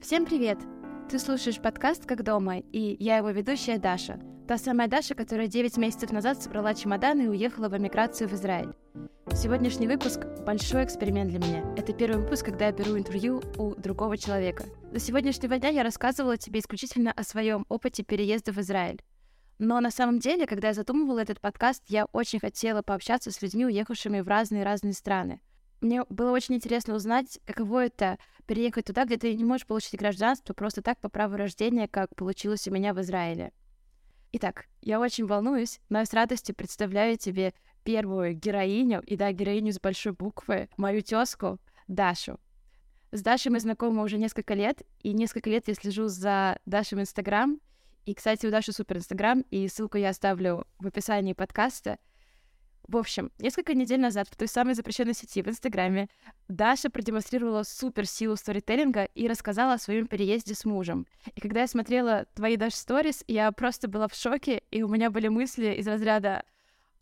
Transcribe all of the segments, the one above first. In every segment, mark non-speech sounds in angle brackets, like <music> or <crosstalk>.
Всем привет! Ты слушаешь подкаст «Как дома», и я его ведущая Даша. Та самая Даша, которая 9 месяцев назад собрала чемоданы и уехала в эмиграцию в Израиль. Сегодняшний выпуск — большой эксперимент для меня. Это первый выпуск, когда я беру интервью у другого человека. До сегодняшнего дня я рассказывала тебе исключительно о своем опыте переезда в Израиль. Но на самом деле, когда я задумывала этот подкаст, я очень хотела пообщаться с людьми, уехавшими в разные-разные страны. Мне было очень интересно узнать, каково это переехать туда, где ты не можешь получить гражданство просто так по праву рождения, как получилось у меня в Израиле. Итак, я очень волнуюсь, но с радостью представляю тебе первую героиню, и да, героиню с большой буквы, мою тезку Дашу. С Дашей мы знакомы уже несколько лет, и несколько лет я слежу за Дашей Инстаграм. И, кстати, у Даши супер Инстаграм, и ссылку я оставлю в описании подкаста — в общем, несколько недель назад в той самой запрещенной сети в Инстаграме Даша продемонстрировала супер силу сторителлинга и рассказала о своем переезде с мужем. И когда я смотрела твои Даш сторис, я просто была в шоке, и у меня были мысли из разряда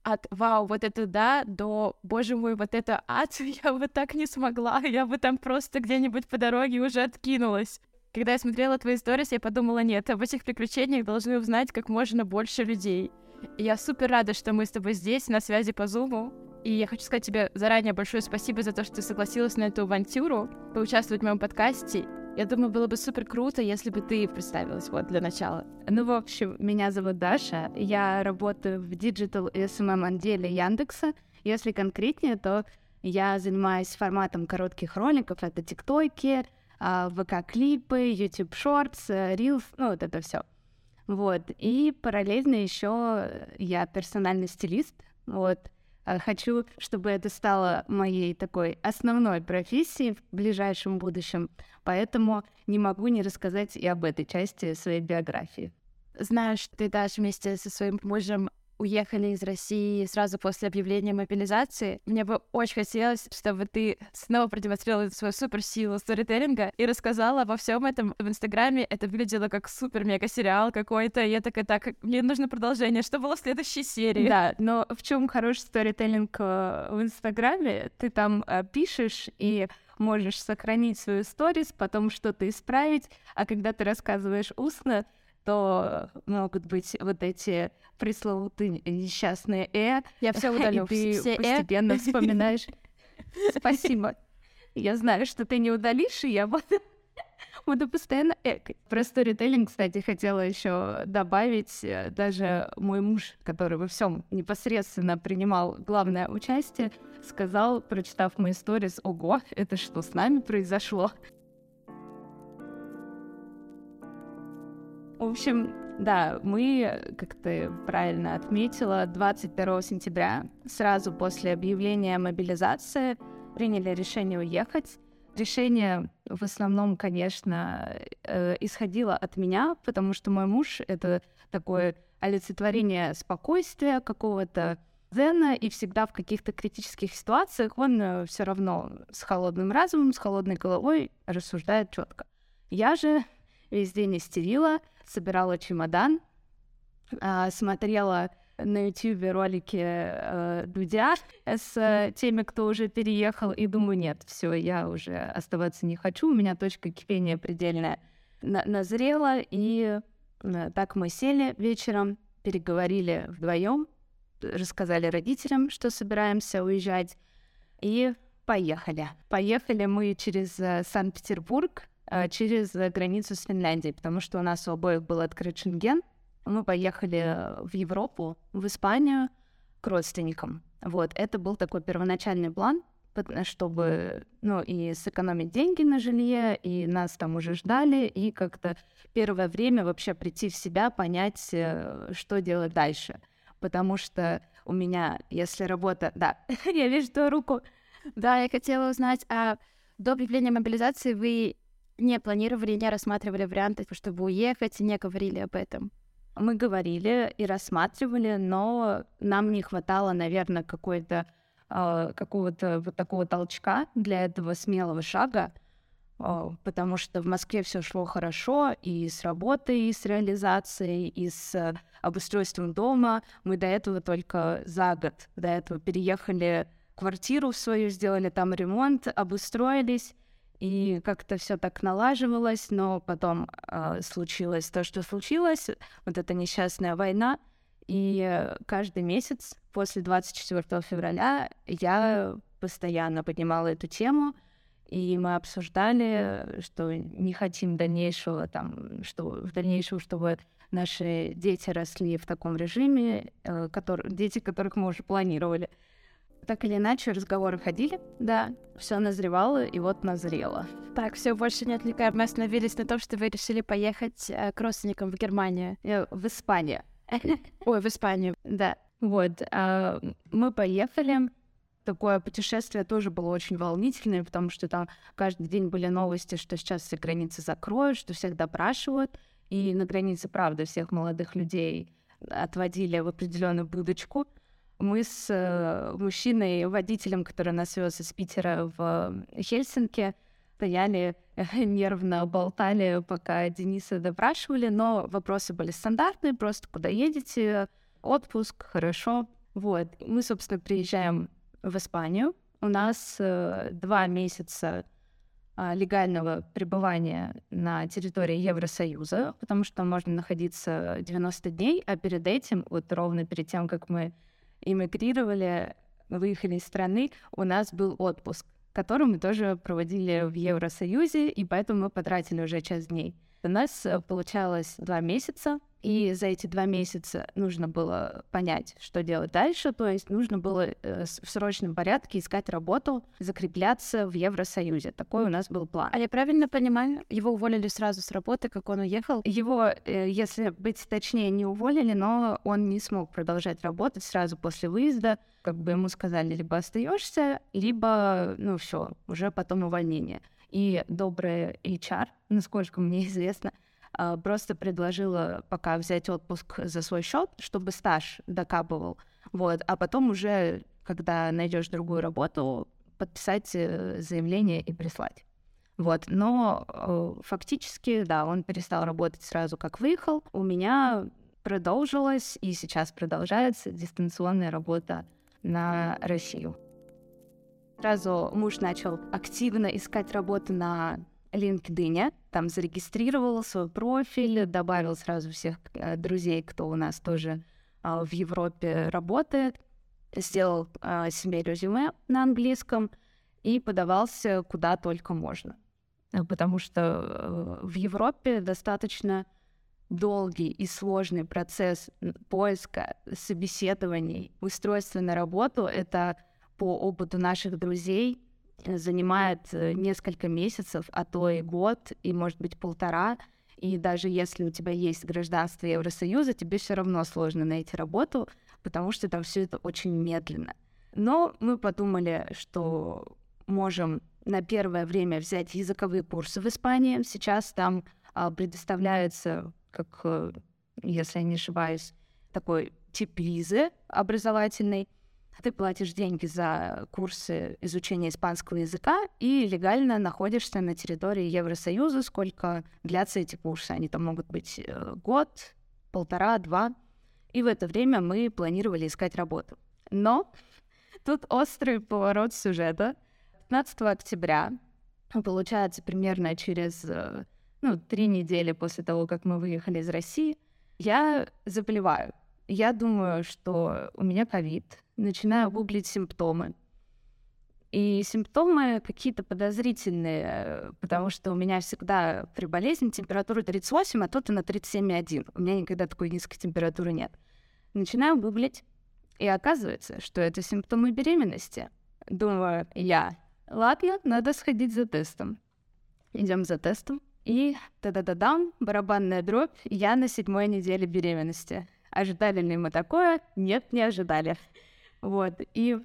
от «Вау, вот это да» до «Боже мой, вот это ад, <laughs> я бы так не смогла, я бы там просто где-нибудь по дороге уже откинулась». Когда я смотрела твои сторис, я подумала, нет, об этих приключениях должны узнать как можно больше людей. Я супер рада, что мы с тобой здесь, на связи по Зуму. И я хочу сказать тебе заранее большое спасибо за то, что ты согласилась на эту авантюру, поучаствовать в моем подкасте. Я думаю, было бы супер круто, если бы ты представилась вот для начала. Ну, в общем, меня зовут Даша. Я работаю в Digital SMM отделе Яндекса. Если конкретнее, то я занимаюсь форматом коротких роликов. Это тиктоки, ВК-клипы, YouTube Shorts, Reels, ну вот это все. Вот. И параллельно еще я персональный стилист. Вот. А хочу, чтобы это стало моей такой основной профессией в ближайшем будущем. Поэтому не могу не рассказать и об этой части своей биографии. Знаю, что ты дашь вместе со своим мужем уехали из России сразу после объявления мобилизации. Мне бы очень хотелось, чтобы ты снова продемонстрировала свою суперсилу сторителлинга и рассказала обо всем этом в Инстаграме. Это выглядело как супер-мега-сериал какой-то. Я такая, так, мне нужно продолжение. Что было в следующей серии? Да, но в чем хороший сторителлинг э, в Инстаграме? Ты там э, пишешь и можешь сохранить свою сторис, потом что-то исправить, а когда ты рассказываешь устно, то могут быть вот эти пресловутые несчастные «э». Я все удалю. И ты все «э». постепенно э. вспоминаешь. <laughs> Спасибо. Я знаю, что ты не удалишь, и я буду, <laughs> буду постоянно экать. Про сторителлинг, кстати, хотела еще добавить. Даже мой муж, который во всем непосредственно принимал главное участие, сказал, прочитав мои сторис, «Ого, это что с нами произошло?» В общем, да, мы, как ты правильно отметила, 21 сентября, сразу после объявления мобилизации, приняли решение уехать. Решение в основном, конечно, э, исходило от меня, потому что мой муж — это такое олицетворение спокойствия, какого-то зена, и всегда в каких-то критических ситуациях он э, все равно с холодным разумом, с холодной головой рассуждает четко. Я же весь день истерила, собирала чемодан, а, смотрела на YouTube ролики э, Дудя с э, теми, кто уже переехал, и думаю, нет, все, я уже оставаться не хочу, у меня точка кипения предельная на назрела, и э, так мы сели вечером, переговорили вдвоем, рассказали родителям, что собираемся уезжать, и поехали. Поехали мы через э, Санкт-Петербург, через границу с Финляндией, потому что у нас у обоих был открыт Шенген. Мы поехали в Европу, в Испанию к родственникам. Вот, это был такой первоначальный план, чтобы, ну, и сэкономить деньги на жилье, и нас там уже ждали, и как-то первое время вообще прийти в себя, понять, э, что делать дальше. Потому что у меня, если работа... Да, <laughs> я вижу твою руку. Да, я хотела узнать, а до объявления мобилизации вы не планировали, не рассматривали варианты, чтобы уехать, не говорили об этом? Мы говорили и рассматривали, но нам не хватало, наверное, какой-то э, какого-то вот такого толчка для этого смелого шага, э, потому что в Москве все шло хорошо и с работой, и с реализацией, и с э, обустройством дома. Мы до этого только за год до этого переехали квартиру свою, сделали там ремонт, обустроились, И как-то все так налаживалось, но потом э, случилось то, что случилось, вот эта несчастная война. И каждый месяц после 24 февраля я постоянно поднимала эту тему, и мы обсуждали, что не хотим дальнейшего, там, что в дальнейшем, чтобы наши дети росли в таком режиме, э, который, дети, которых мы уже планировали. Так или иначе, разговоры ходили, да, все назревало, и вот назрело. Так, все, больше не отвлекаем. Мы остановились на том, что вы решили поехать э, к родственникам в Германию. Э, в Испанию. <laughs> Ой, в Испанию. Да. Вот, э, мы поехали. Такое путешествие тоже было очень волнительное, потому что там каждый день были новости, что сейчас все границы закроют, что всех допрашивают. И на границе, правда, всех молодых людей отводили в определенную будочку. Мы с э, мужчиной, водителем, который нас вез из Питера в Хельсинки, стояли, <laughs> нервно болтали, пока Дениса допрашивали, но вопросы были стандартные, просто куда едете, отпуск, хорошо. Вот. Мы, собственно, приезжаем в Испанию. У нас э, два месяца а, легального пребывания на территории Евросоюза, потому что можно находиться 90 дней, а перед этим, вот ровно перед тем, как мы эмигрировали, выехали из страны, у нас был отпуск, который мы тоже проводили в Евросоюзе, и поэтому мы потратили уже часть дней. У нас э, получалось два месяца, и за эти два месяца нужно было понять, что делать дальше. То есть нужно было э, в срочном порядке искать работу, закрепляться в Евросоюзе. Такой у нас был план. А я правильно понимаю, его уволили сразу с работы, как он уехал? Его, э, если быть точнее, не уволили, но он не смог продолжать работать сразу после выезда. Как бы ему сказали, либо остаешься, либо, ну все, уже потом увольнение. И добрая HR, насколько мне <laughs> известно, просто предложила пока взять отпуск за свой счет, чтобы стаж докапывал, вот, а потом уже, когда найдешь другую работу, подписать э, заявление и прислать. Вот, но э, фактически, да, он перестал работать сразу, как выехал. У меня продолжилась и сейчас продолжается дистанционная работа на Россию. Сразу муж начал активно искать работу на LinkedIn, там зарегистрировал свой профиль, добавил сразу всех э, друзей, кто у нас тоже а, в Европе работает, сделал а, себе резюме на английском и подавался куда только можно. Э, потому что э, в Европе достаточно долгий и сложный процесс поиска, собеседований, устройства на работу. Это по опыту наших друзей занимает э, несколько месяцев, а то и год, и, может быть, полтора. И даже если у тебя есть гражданство Евросоюза, тебе все равно сложно найти работу, потому что там все это очень медленно. Но мы подумали, что можем на первое время взять языковые курсы в Испании. Сейчас там а, предоставляется, как, э, если я не ошибаюсь, такой тип визы образовательный, ты платишь деньги за курсы изучения испанского языка и легально находишься на территории Евросоюза, сколько длятся эти курсы. Они там могут быть э, год, полтора, два. И в это время мы планировали искать работу. Но тут острый поворот сюжета. 15 октября, получается, примерно через э, ну, три недели после того, как мы выехали из России, я заболеваю. Я думаю, что у меня ковид, начинаю гуглить симптомы. И симптомы какие-то подозрительные, потому что у меня всегда при болезни температура 38, а тут и на 37,1. У меня никогда такой низкой температуры нет. Начинаю гуглить, и оказывается, что это симптомы беременности. Думаю, я, ладно, надо сходить за тестом. Идем за тестом, и та-да-да-дам, барабанная дробь, я на седьмой неделе беременности. Ожидали ли мы такое? Нет, не ожидали. Вот. И,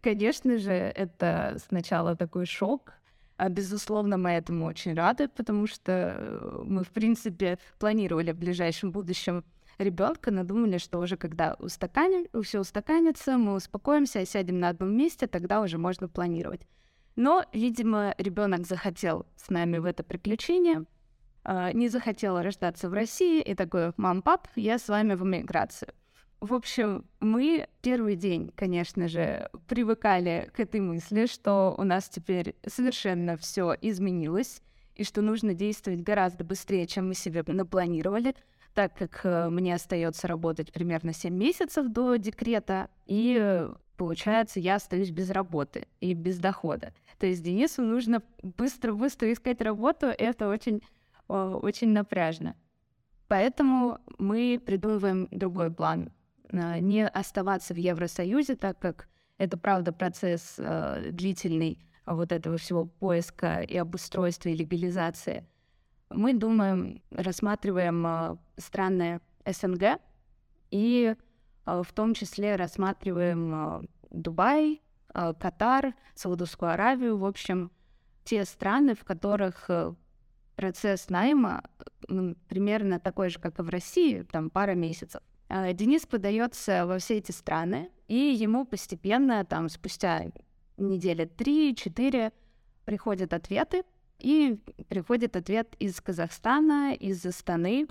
конечно же, это сначала такой шок. А, безусловно, мы этому очень рады, потому что э, мы, в принципе, планировали в ближайшем будущем ребенка, но думали, что уже когда устаканим, все устаканится, мы успокоимся, сядем на одном месте, тогда уже можно планировать. Но, видимо, ребенок захотел с нами в это приключение, а, не захотел рождаться в России, и такой, мам, пап, я с вами в эмиграцию. В общем, мы первый день, конечно же, привыкали к этой мысли, что у нас теперь совершенно все изменилось, и что нужно действовать гораздо быстрее, чем мы себе напланировали, так как э, мне остается работать примерно 7 месяцев до декрета, и э, получается, я остаюсь без работы и без дохода. То есть Денису нужно быстро-быстро искать работу, и это очень, очень напряжно. Поэтому мы придумываем другой план. Э, не оставаться в Евросоюзе, так как это, правда, процесс э, длительный вот этого всего поиска и обустройства и легализации. Мы думаем, рассматриваем э, страны СНГ и э, в том числе рассматриваем э, Дубай, э, Катар, Саудовскую Аравию, в общем, те страны, в которых э, процесс найма ну, примерно такой же, как и в России, там пара месяцев. А Денис подается во все эти страны, и ему постепенно, там, спустя недели три-четыре, приходят ответы, и приходит ответ из Казахстана, из Астаны.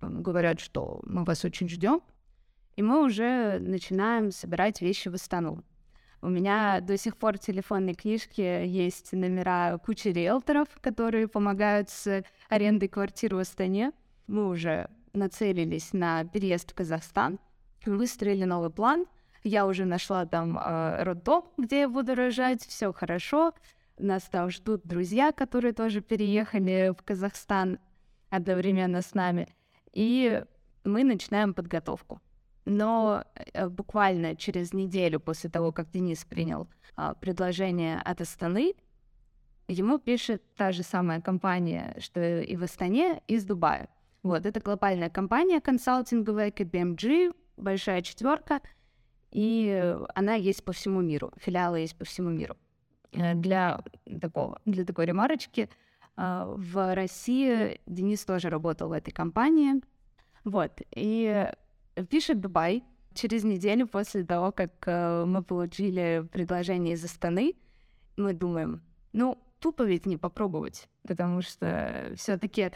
Говорят, что мы вас очень ждем. И мы уже начинаем собирать вещи в Астану. У меня до сих пор в телефонной книжке есть номера кучи риэлторов, которые помогают с арендой квартиры в Астане. Мы уже нацелились на переезд в Казахстан, выстроили новый план. Я уже нашла там э, роддом, где я буду рожать, все хорошо. Нас там ждут друзья, которые тоже переехали в Казахстан одновременно с нами. И мы начинаем подготовку. Но э, буквально через неделю после того, как Денис принял э, предложение от Астаны, ему пишет та же самая компания, что и в Астане, из Дубая. Вот, это глобальная компания консалтинговая, KPMG, большая четверка, и она есть по всему миру, филиалы есть по всему миру. Э, для такого, для такой ремарочки, в России Денис тоже работал в этой компании, вот, и Пишет Дубай. Через неделю после того, как э, мы получили предложение из Астаны, мы думаем, ну, тупо ведь не попробовать, потому что все-таки э,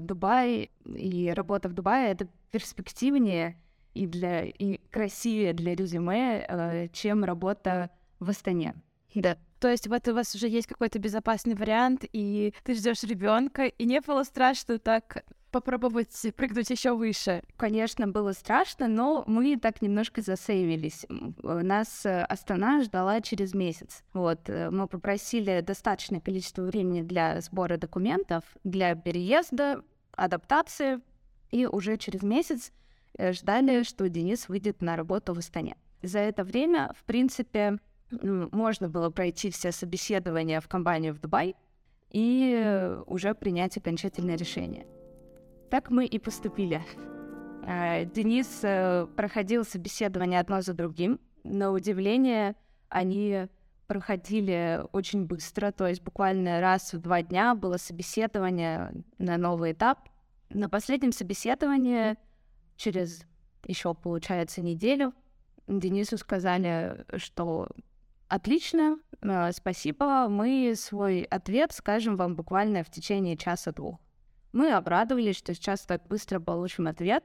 Дубай и работа в Дубае это перспективнее и для и красивее для резюме, э, чем работа в Астане. Да. То есть вот у вас уже есть какой-то безопасный вариант, и ты ждешь ребенка, и не было страшно так попробовать прыгнуть еще выше. Конечно, было страшно, но мы так немножко засейвились. Нас э, Астана ждала через месяц. Вот, э, мы попросили достаточное количество времени для сбора документов, для переезда, адаптации, и уже через месяц э, ждали, что Денис выйдет на работу в Астане. За это время, в принципе, можно было пройти все собеседования в компанию в Дубай и уже принять окончательное решение. Так мы и поступили. А, Денис э, проходил собеседование одно за другим. На удивление, они проходили очень быстро, то есть буквально раз в два дня было собеседование на новый этап. На последнем собеседовании, через еще, получается, неделю, Денису сказали, что отлично, э, спасибо, мы свой ответ скажем вам буквально в течение часа-двух. Мы обрадовались, что сейчас так быстро получим ответ.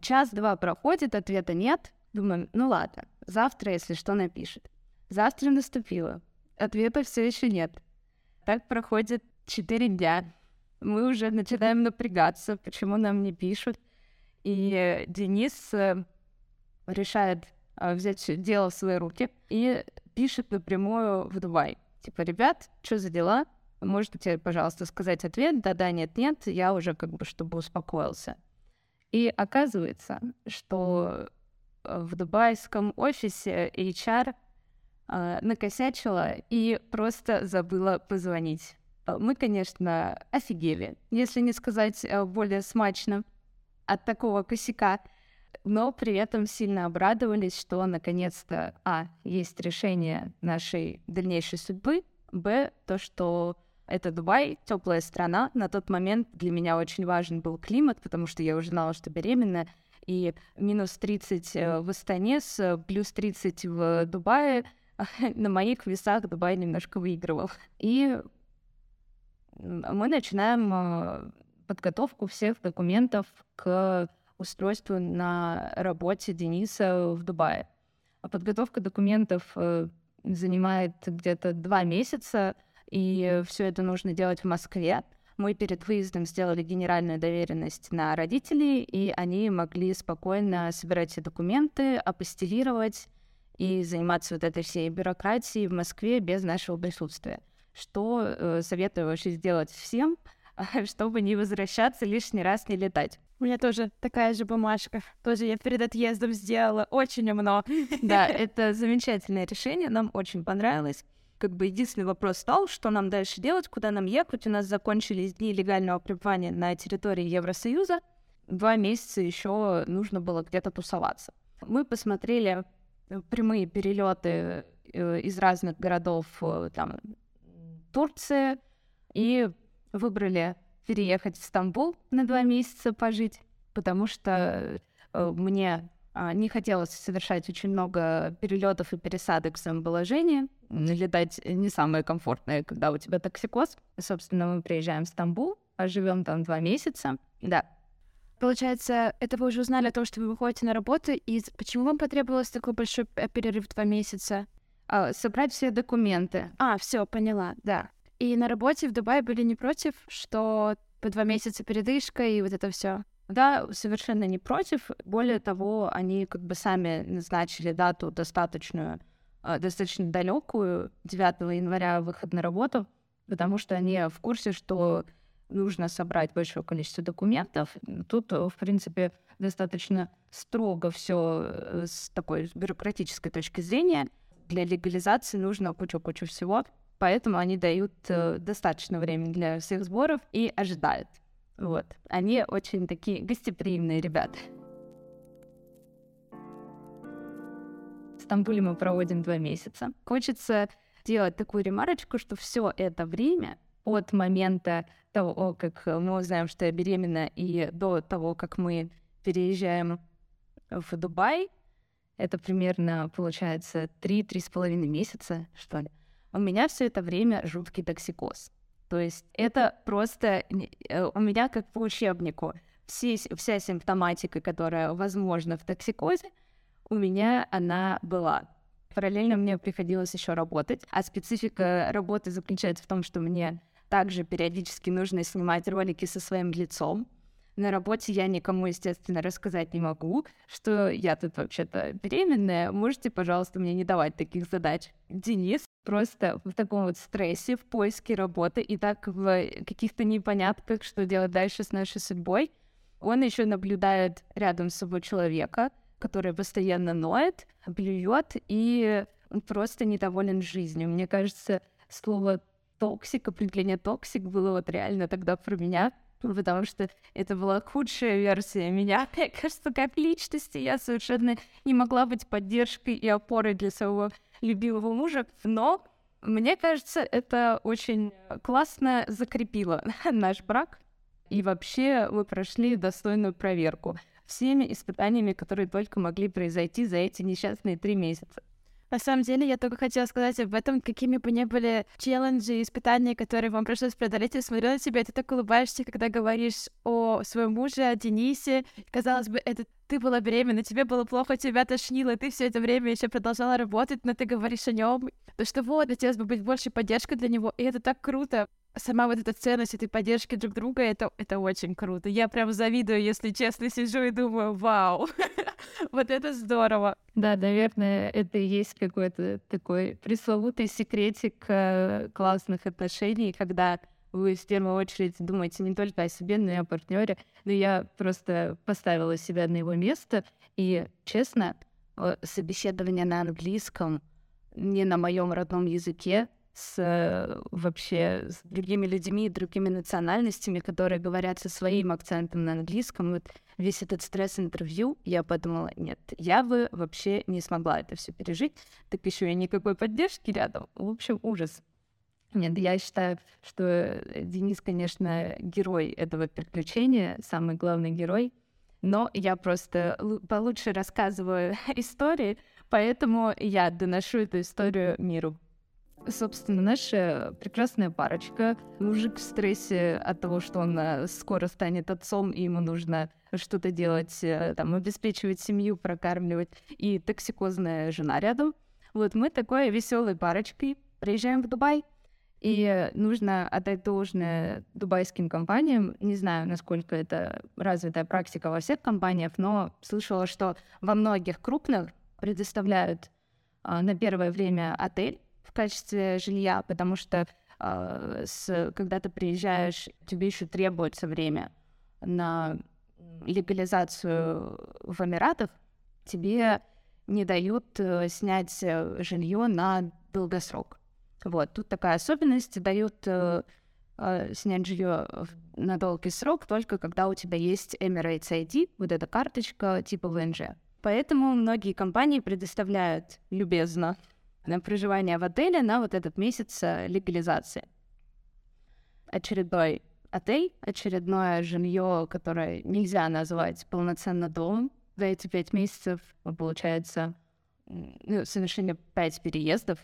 Час-два проходит, ответа нет. Думаем, ну ладно, завтра, если что, напишет. Завтра наступило. Ответа все еще нет. Так проходит четыре дня. Мы уже начинаем напрягаться, почему нам не пишут. И Денис э, решает э, взять дело в свои руки и пишет напрямую в Дубай. Типа, ребят, что за дела? Можете, пожалуйста, сказать ответ? Да-да, нет-нет, я уже как бы, чтобы успокоился. И оказывается, что э, в дубайском офисе HR э, накосячила и просто забыла позвонить. Э, мы, конечно, офигели, если не сказать более смачно, от такого косяка, но при этом сильно обрадовались, что наконец-то, а, есть решение нашей дальнейшей судьбы, б, то, что это Дубай, теплая страна. На тот момент для меня очень важен был климат, потому что я уже знала, что беременна. И минус 30 э, в Астане с плюс 30 в Дубае <laughs> на моих весах Дубай немножко выигрывал. И мы начинаем э, подготовку всех документов к устройству на работе Дениса в Дубае. Подготовка документов э, занимает где-то два месяца, и все это нужно делать в Москве. Мы перед выездом сделали генеральную доверенность на родителей, и они могли спокойно собирать все документы, апостелировать и заниматься вот этой всей бюрократией в Москве без нашего присутствия. Что э, советую вообще сделать всем, <laughs> чтобы не возвращаться лишний раз, не летать. У меня тоже такая же бумажка. Тоже я перед отъездом сделала. Очень умно. Да, <laughs> это замечательное решение. Нам очень понравилось. Как бы единственный вопрос стал, что нам дальше делать, куда нам ехать. У нас закончились дни легального пребывания на территории Евросоюза. Два месяца еще нужно было где-то тусоваться. Мы посмотрели прямые перелеты э, из разных городов, э, там, Турции, и выбрали переехать в Стамбул на два месяца пожить, потому что э, мне э, не хотелось совершать очень много перелетов и пересадок в своем положении. Летать не самое комфортное, когда у тебя токсикоз. Собственно, мы приезжаем в Стамбул, а живем там два месяца. Да. Получается, это вы уже узнали о том, что вы выходите на работу, и почему вам потребовалось такой большой перерыв два месяца? А, собрать все документы. А, все, поняла, да. И на работе в Дубае были не против, что по два месяца передышка и вот это все. Да, совершенно не против. Более того, они как бы сами назначили дату достаточную, а, достаточно далекую, 9 января выход на работу, потому что они в курсе, что нужно собрать большое количество документов. Тут, в принципе, достаточно строго все э, с такой бюрократической точки зрения. Для легализации нужно кучу-кучу всего поэтому они дают э, достаточно времени для всех сборов и ожидают. Вот. Они очень такие гостеприимные ребята. В Стамбуле мы проводим два месяца. Хочется сделать такую ремарочку, что все это время от момента того, как мы узнаем, что я беременна, и до того, как мы переезжаем в Дубай, это примерно, получается, три-три с половиной месяца, что ли у меня все это время жуткий токсикоз. То есть это просто э, у меня как по учебнику. Все, вся симптоматика, которая возможна в токсикозе, у меня она была. Параллельно мне приходилось еще работать, а специфика работы заключается в том, что мне также периодически нужно снимать ролики со своим лицом, на работе я никому, естественно, рассказать не могу, что я тут вообще-то беременная. Можете, пожалуйста, мне не давать таких задач. Денис просто в таком вот стрессе, в поиске работы и так в каких-то непонятках, что делать дальше с нашей судьбой. Он еще наблюдает рядом с собой человека, который постоянно ноет, блюет и просто недоволен жизнью. Мне кажется, слово toxic, определение toxic было вот реально тогда про меня, потому что это была худшая версия меня. <laughs> Мне кажется, как личности я совершенно не могла быть поддержкой и опорой для своего любимого мужа, но мне кажется, это очень классно закрепило <laughs> наш брак. И вообще мы прошли достойную проверку всеми испытаниями, которые только могли произойти за эти несчастные три месяца. На самом деле, я только хотела сказать об этом, какими бы ни были челленджи и испытания, которые вам пришлось преодолеть. Я смотрела на тебя, и ты так улыбаешься, когда говоришь о своем муже, о Денисе. Казалось бы, это ты была беременна, тебе было плохо, тебя тошнило, ты все это время еще продолжала работать, но ты говоришь о нем. То, что вот, хотелось бы быть больше поддержкой для него, и это так круто сама вот эта ценность этой поддержки друг друга, это, это очень круто. Я прям завидую, если честно, сижу и думаю, вау, <laughs> вот это здорово. Да, наверное, это и есть какой-то такой пресловутый секретик э, классных отношений, когда вы в первую очередь думаете не только о себе, но и о партнере. Но я просто поставила себя на его место, и, честно, собеседование на английском, не на моем родном языке, с э, вообще с другими людьми, другими национальностями, которые говорят со своим акцентом на английском. Вот весь этот стресс интервью, я подумала, нет, я бы вообще не смогла это все пережить. Так еще и никакой поддержки рядом. В общем, ужас. Нет, я считаю, что Денис, конечно, герой этого приключения, самый главный герой. Но я просто получше рассказываю <laughs> истории, поэтому я доношу эту историю миру. Собственно, наша прекрасная парочка. Мужик в стрессе от того, что он э, скоро станет отцом, и ему нужно что-то делать, э, там, обеспечивать семью, прокармливать, и токсикозная жена рядом. Вот мы такой веселой парочкой приезжаем в Дубай, и нужно отдать должное дубайским компаниям. Не знаю, насколько это развитая практика во всех компаниях, но слышала, что во многих крупных предоставляют а, на первое время отель в качестве жилья, потому что а, с, когда ты приезжаешь, тебе еще требуется время на легализацию в Эмиратах, тебе не дают э, снять э, жилье на долгосрок. Вот, тут такая особенность, дают э, э, снять жилье на долгий срок только когда у тебя есть Emirates ID, вот эта карточка типа ВНЖ. Поэтому многие компании предоставляют любезно на проживание в отеле на вот этот месяц э, легализации. Очередной отель, очередное жилье, которое нельзя назвать полноценно домом. За эти пять месяцев получается ну, совершенно пять переездов.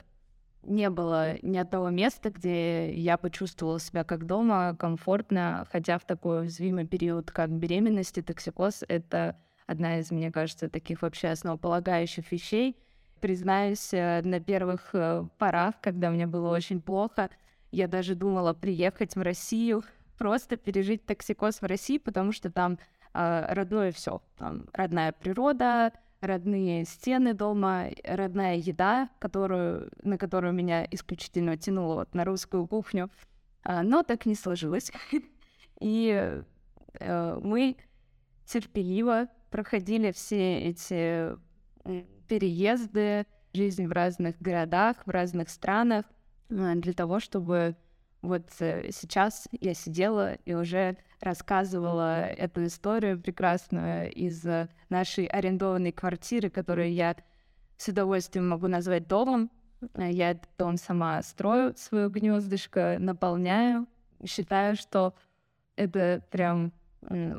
Не было ни одного места, где я почувствовала себя как дома, комфортно, хотя в такой уязвимый период, как беременность и токсикоз, это одна из, мне кажется, таких вообще основополагающих вещей — Признаюсь, э, на первых э, порах, когда мне было очень плохо, я даже думала приехать в Россию, <laughs> просто пережить токсикоз в России, потому что там э, родное все. Там родная природа, родные стены дома, родная еда, которую, на которую меня исключительно тянуло вот на русскую кухню. А, но так не сложилось. <laughs> И э, мы терпеливо проходили все эти переезды, жизнь в разных городах, в разных странах, э, для того, чтобы вот э, сейчас я сидела и уже рассказывала эту историю прекрасную из э, нашей арендованной квартиры, которую я с удовольствием могу назвать домом. Я этот дом сама строю, свое гнездышко наполняю. Считаю, что это прям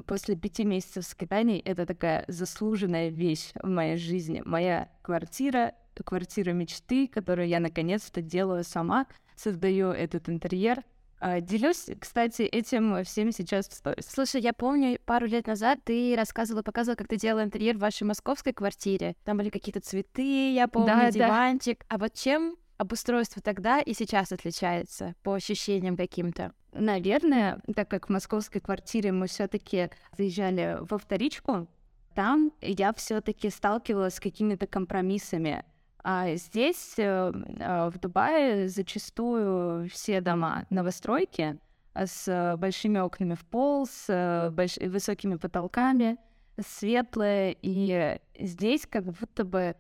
после пяти месяцев скитаний это такая заслуженная вещь в моей жизни. Моя квартира, квартира мечты, которую я наконец-то делаю сама, создаю этот интерьер. А, делюсь, кстати, этим всем сейчас в сторис. Слушай, я помню, пару лет назад ты рассказывала, показывала, как ты делала интерьер в вашей московской квартире. Там были какие-то цветы, я помню, да, диванчик. Да. А вот чем обустройство тогда и сейчас отличается по ощущениям каким-то? Наверное, так как в московской квартире мы все-таки заезжали во вторичку, там я все-таки сталкивалась с какими-то компромиссами. А здесь, э, э, в Дубае, зачастую все дома новостройки с большими окнами в пол, с больш... высокими потолками, светлые. И здесь как будто бы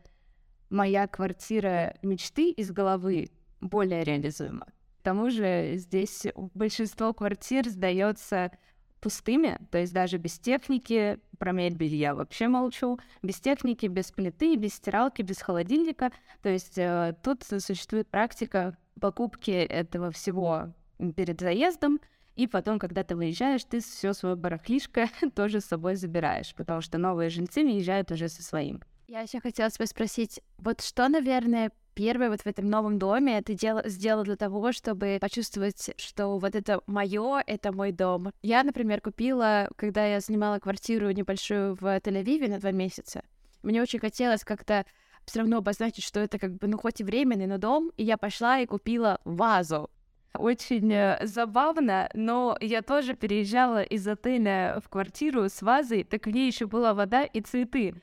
моя квартира мечты из головы более реализуема. К тому же здесь большинство квартир сдается пустыми, то есть даже без техники, про мебель я вообще молчу, без техники, без плиты, без стиралки, без холодильника. То есть э, тут существует практика покупки этого всего перед заездом, и потом, когда ты выезжаешь, ты все свое барахлишко <laughs> тоже с собой забираешь, потому что новые жильцы выезжают уже со своим. Я еще хотела тебя спросить, вот что, наверное, первое вот в этом новом доме ты дел- сделала для того, чтобы почувствовать, что вот это мое, это мой дом? Я, например, купила, когда я снимала квартиру небольшую в Тель-Авиве на два месяца, мне очень хотелось как-то все равно обозначить, что это как бы, ну, хоть и временный, но дом, и я пошла и купила вазу. Очень э, забавно, но я тоже переезжала из отеля в квартиру с вазой, так в ней еще была вода и цветы.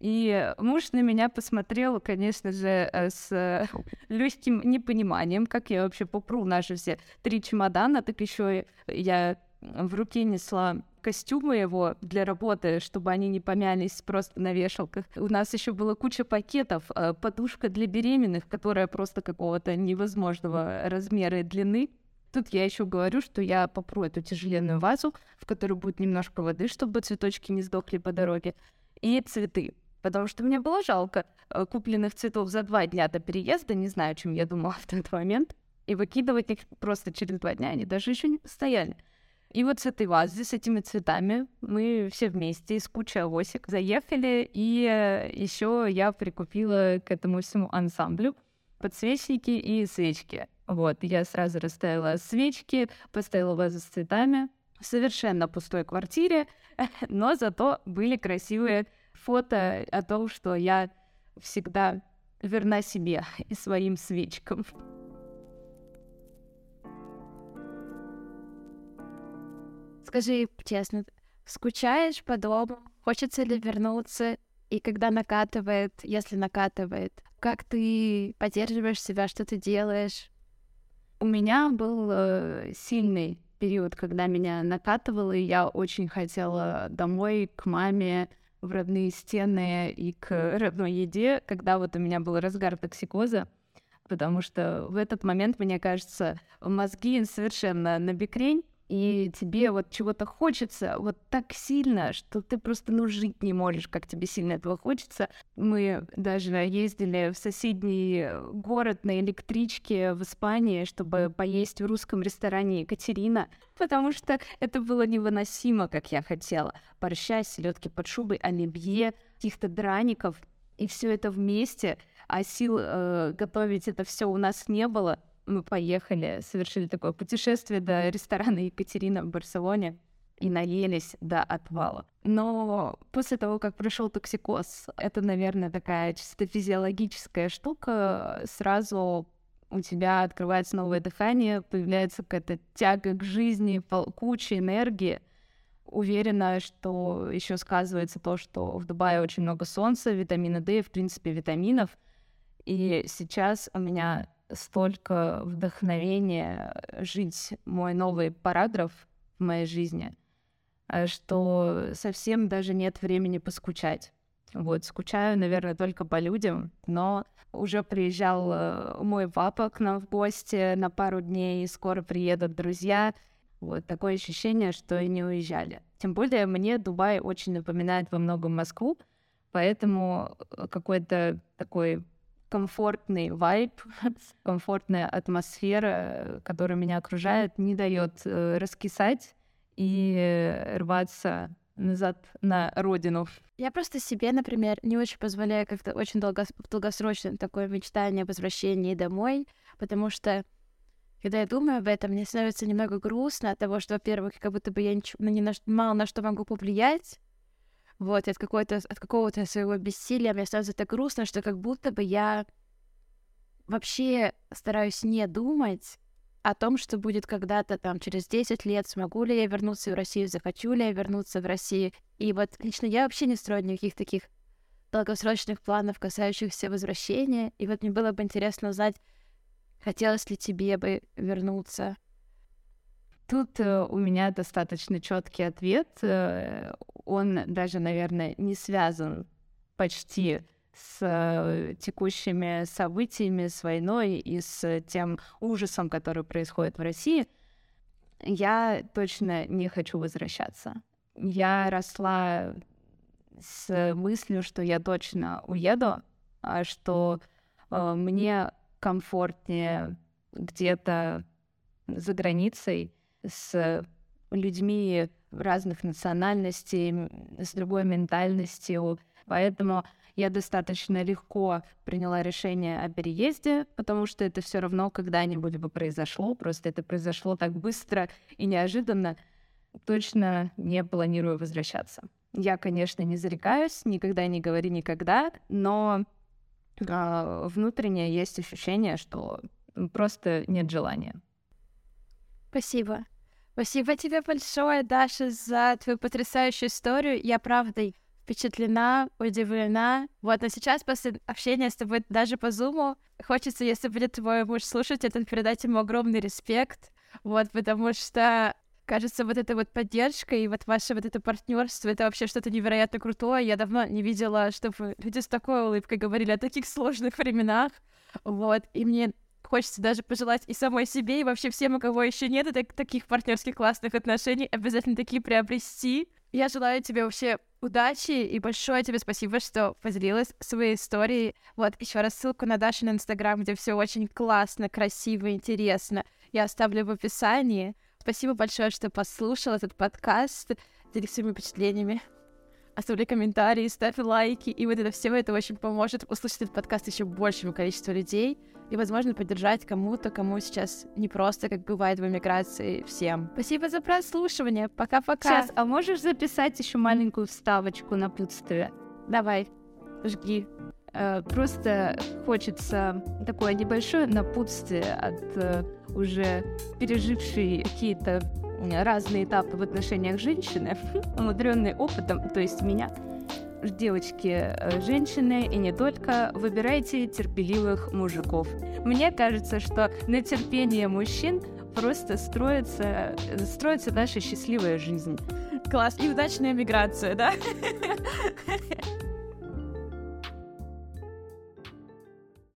И муж на меня посмотрел, конечно же, э, с <laughs> легким непониманием, как я вообще попру наши все три чемодана, так еще я в руке несла костюмы его для работы, чтобы они не помялись просто на вешалках. У нас еще была куча пакетов, э, подушка для беременных, которая просто какого-то невозможного размера и длины. Тут я еще говорю, что я попру эту тяжеленную вазу, в которой будет немножко воды, чтобы цветочки не сдохли по дороге, и цветы потому что мне было жалко э, купленных цветов за два дня до переезда, не знаю, чем я думала <laughs> в тот момент, и выкидывать их просто через два дня, они даже еще не постояли. И вот с этой вазой, с этими цветами мы все вместе из кучи авосик заехали, и э, еще я прикупила к этому всему ансамблю подсвечники и свечки. Вот, я сразу расставила свечки, поставила вазу с цветами, в совершенно пустой квартире, <laughs> но зато были красивые фото о том, что я всегда верна себе <laughs> и своим свечкам. Скажи честно, скучаешь по дому? Хочется ли вернуться? И когда накатывает, если накатывает, как ты поддерживаешь себя, что ты делаешь? У меня был э, сильный период, когда меня накатывало, и я очень хотела домой, к маме, в родные стены и к родной еде, когда вот у меня был разгар токсикоза, потому что в этот момент, мне кажется, мозги совершенно на бекрень, и тебе вот чего-то хочется вот так сильно, что ты просто ну жить не можешь, как тебе сильно этого хочется. Мы даже ездили в соседний город на электричке в Испании, чтобы поесть в русском ресторане Екатерина, потому что это было невыносимо, как я хотела. Борща, селедки под шубой, оливье, каких-то драников, и все это вместе, а сил э, готовить это все у нас не было мы поехали, совершили такое путешествие до ресторана Екатерина в Барселоне и наелись до отвала. Но после того, как прошел токсикоз, это, наверное, такая чисто физиологическая штука, сразу у тебя открывается новое дыхание, появляется какая-то тяга к жизни, куча энергии. Уверена, что еще сказывается то, что в Дубае очень много солнца, витамина D, в принципе, витаминов. И сейчас у меня столько вдохновения жить мой новый параграф в моей жизни, э, что совсем даже нет времени поскучать. Вот, скучаю, наверное, только по людям, но уже приезжал э, мой папа к нам в гости на пару дней, и скоро приедут друзья. Вот такое ощущение, что и не уезжали. Тем более мне Дубай очень напоминает во многом Москву, поэтому э, какой-то такой комфортный вайб, <laughs> комфортная атмосфера, которая меня окружает, не дает э, раскисать и рваться назад на родину. Я просто себе, например, не очень позволяю как-то очень долго, долгосрочное такое мечтание о возвращении домой, потому что когда я думаю об этом, мне становится немного грустно от того, что, во-первых, как будто бы я ничего, ну, ни на, мало на что могу повлиять, вот, от, какой-то, от какого-то своего бессилия мне становится так грустно, что как будто бы я вообще стараюсь не думать о том, что будет когда-то там через 10 лет, смогу ли я вернуться в Россию, захочу ли я вернуться в Россию. И вот лично я вообще не строю никаких таких долгосрочных планов, касающихся возвращения. И вот мне было бы интересно узнать, хотелось ли тебе бы вернуться Тут э, у меня достаточно четкий ответ. Э, он даже, наверное, не связан почти с э, текущими событиями, с войной и с тем ужасом, который происходит в России. Я точно не хочу возвращаться. Я росла с мыслью, что я точно уеду, а что мне комфортнее где-то за границей, с людьми разных национальностей, с другой ментальностью. Поэтому я достаточно легко приняла решение о переезде, потому что это все равно когда-нибудь бы произошло. Просто это произошло так быстро и неожиданно. Точно не планирую возвращаться. Я, конечно, не зарекаюсь, никогда не говори никогда, но э, внутреннее есть ощущение, что просто нет желания. Спасибо. Спасибо тебе большое, Даша, за твою потрясающую историю. Я правда впечатлена, удивлена. Вот, но сейчас после общения с тобой даже по зуму хочется, если будет твой муж слушать это, передать ему огромный респект. Вот, потому что кажется, вот эта вот поддержка и вот ваше вот это партнерство, это вообще что-то невероятно крутое. Я давно не видела, чтобы люди с такой улыбкой говорили о таких сложных временах. Вот, и мне хочется даже пожелать и самой себе, и вообще всем, у кого еще нет так таких партнерских классных отношений, обязательно такие приобрести. Я желаю тебе вообще удачи и большое тебе спасибо, что поделилась своей историей. Вот еще раз ссылку на Дашу на Инстаграм, где все очень классно, красиво, интересно. Я оставлю в описании. Спасибо большое, что послушал этот подкаст. Делись своими впечатлениями. Оставляй комментарии, ставь лайки. И вот это все это очень поможет услышать этот подкаст еще большему количеству людей. И, возможно, поддержать кому-то, кому сейчас непросто, как бывает в эмиграции, всем. Спасибо за прослушивание. Пока-пока. Сейчас, а можешь записать еще маленькую вставочку на путстве? Давай, жги. Э, просто хочется такое небольшое напутствие от э, уже пережившей какие-то разные этапы в отношениях женщины, <laughs> умудренные опытом, то есть меня. Девочки, э, женщины и не только, выбирайте терпеливых мужиков. Мне кажется, что на терпение мужчин просто строится, строится наша счастливая жизнь. Класс. И удачная миграция, да? <laughs>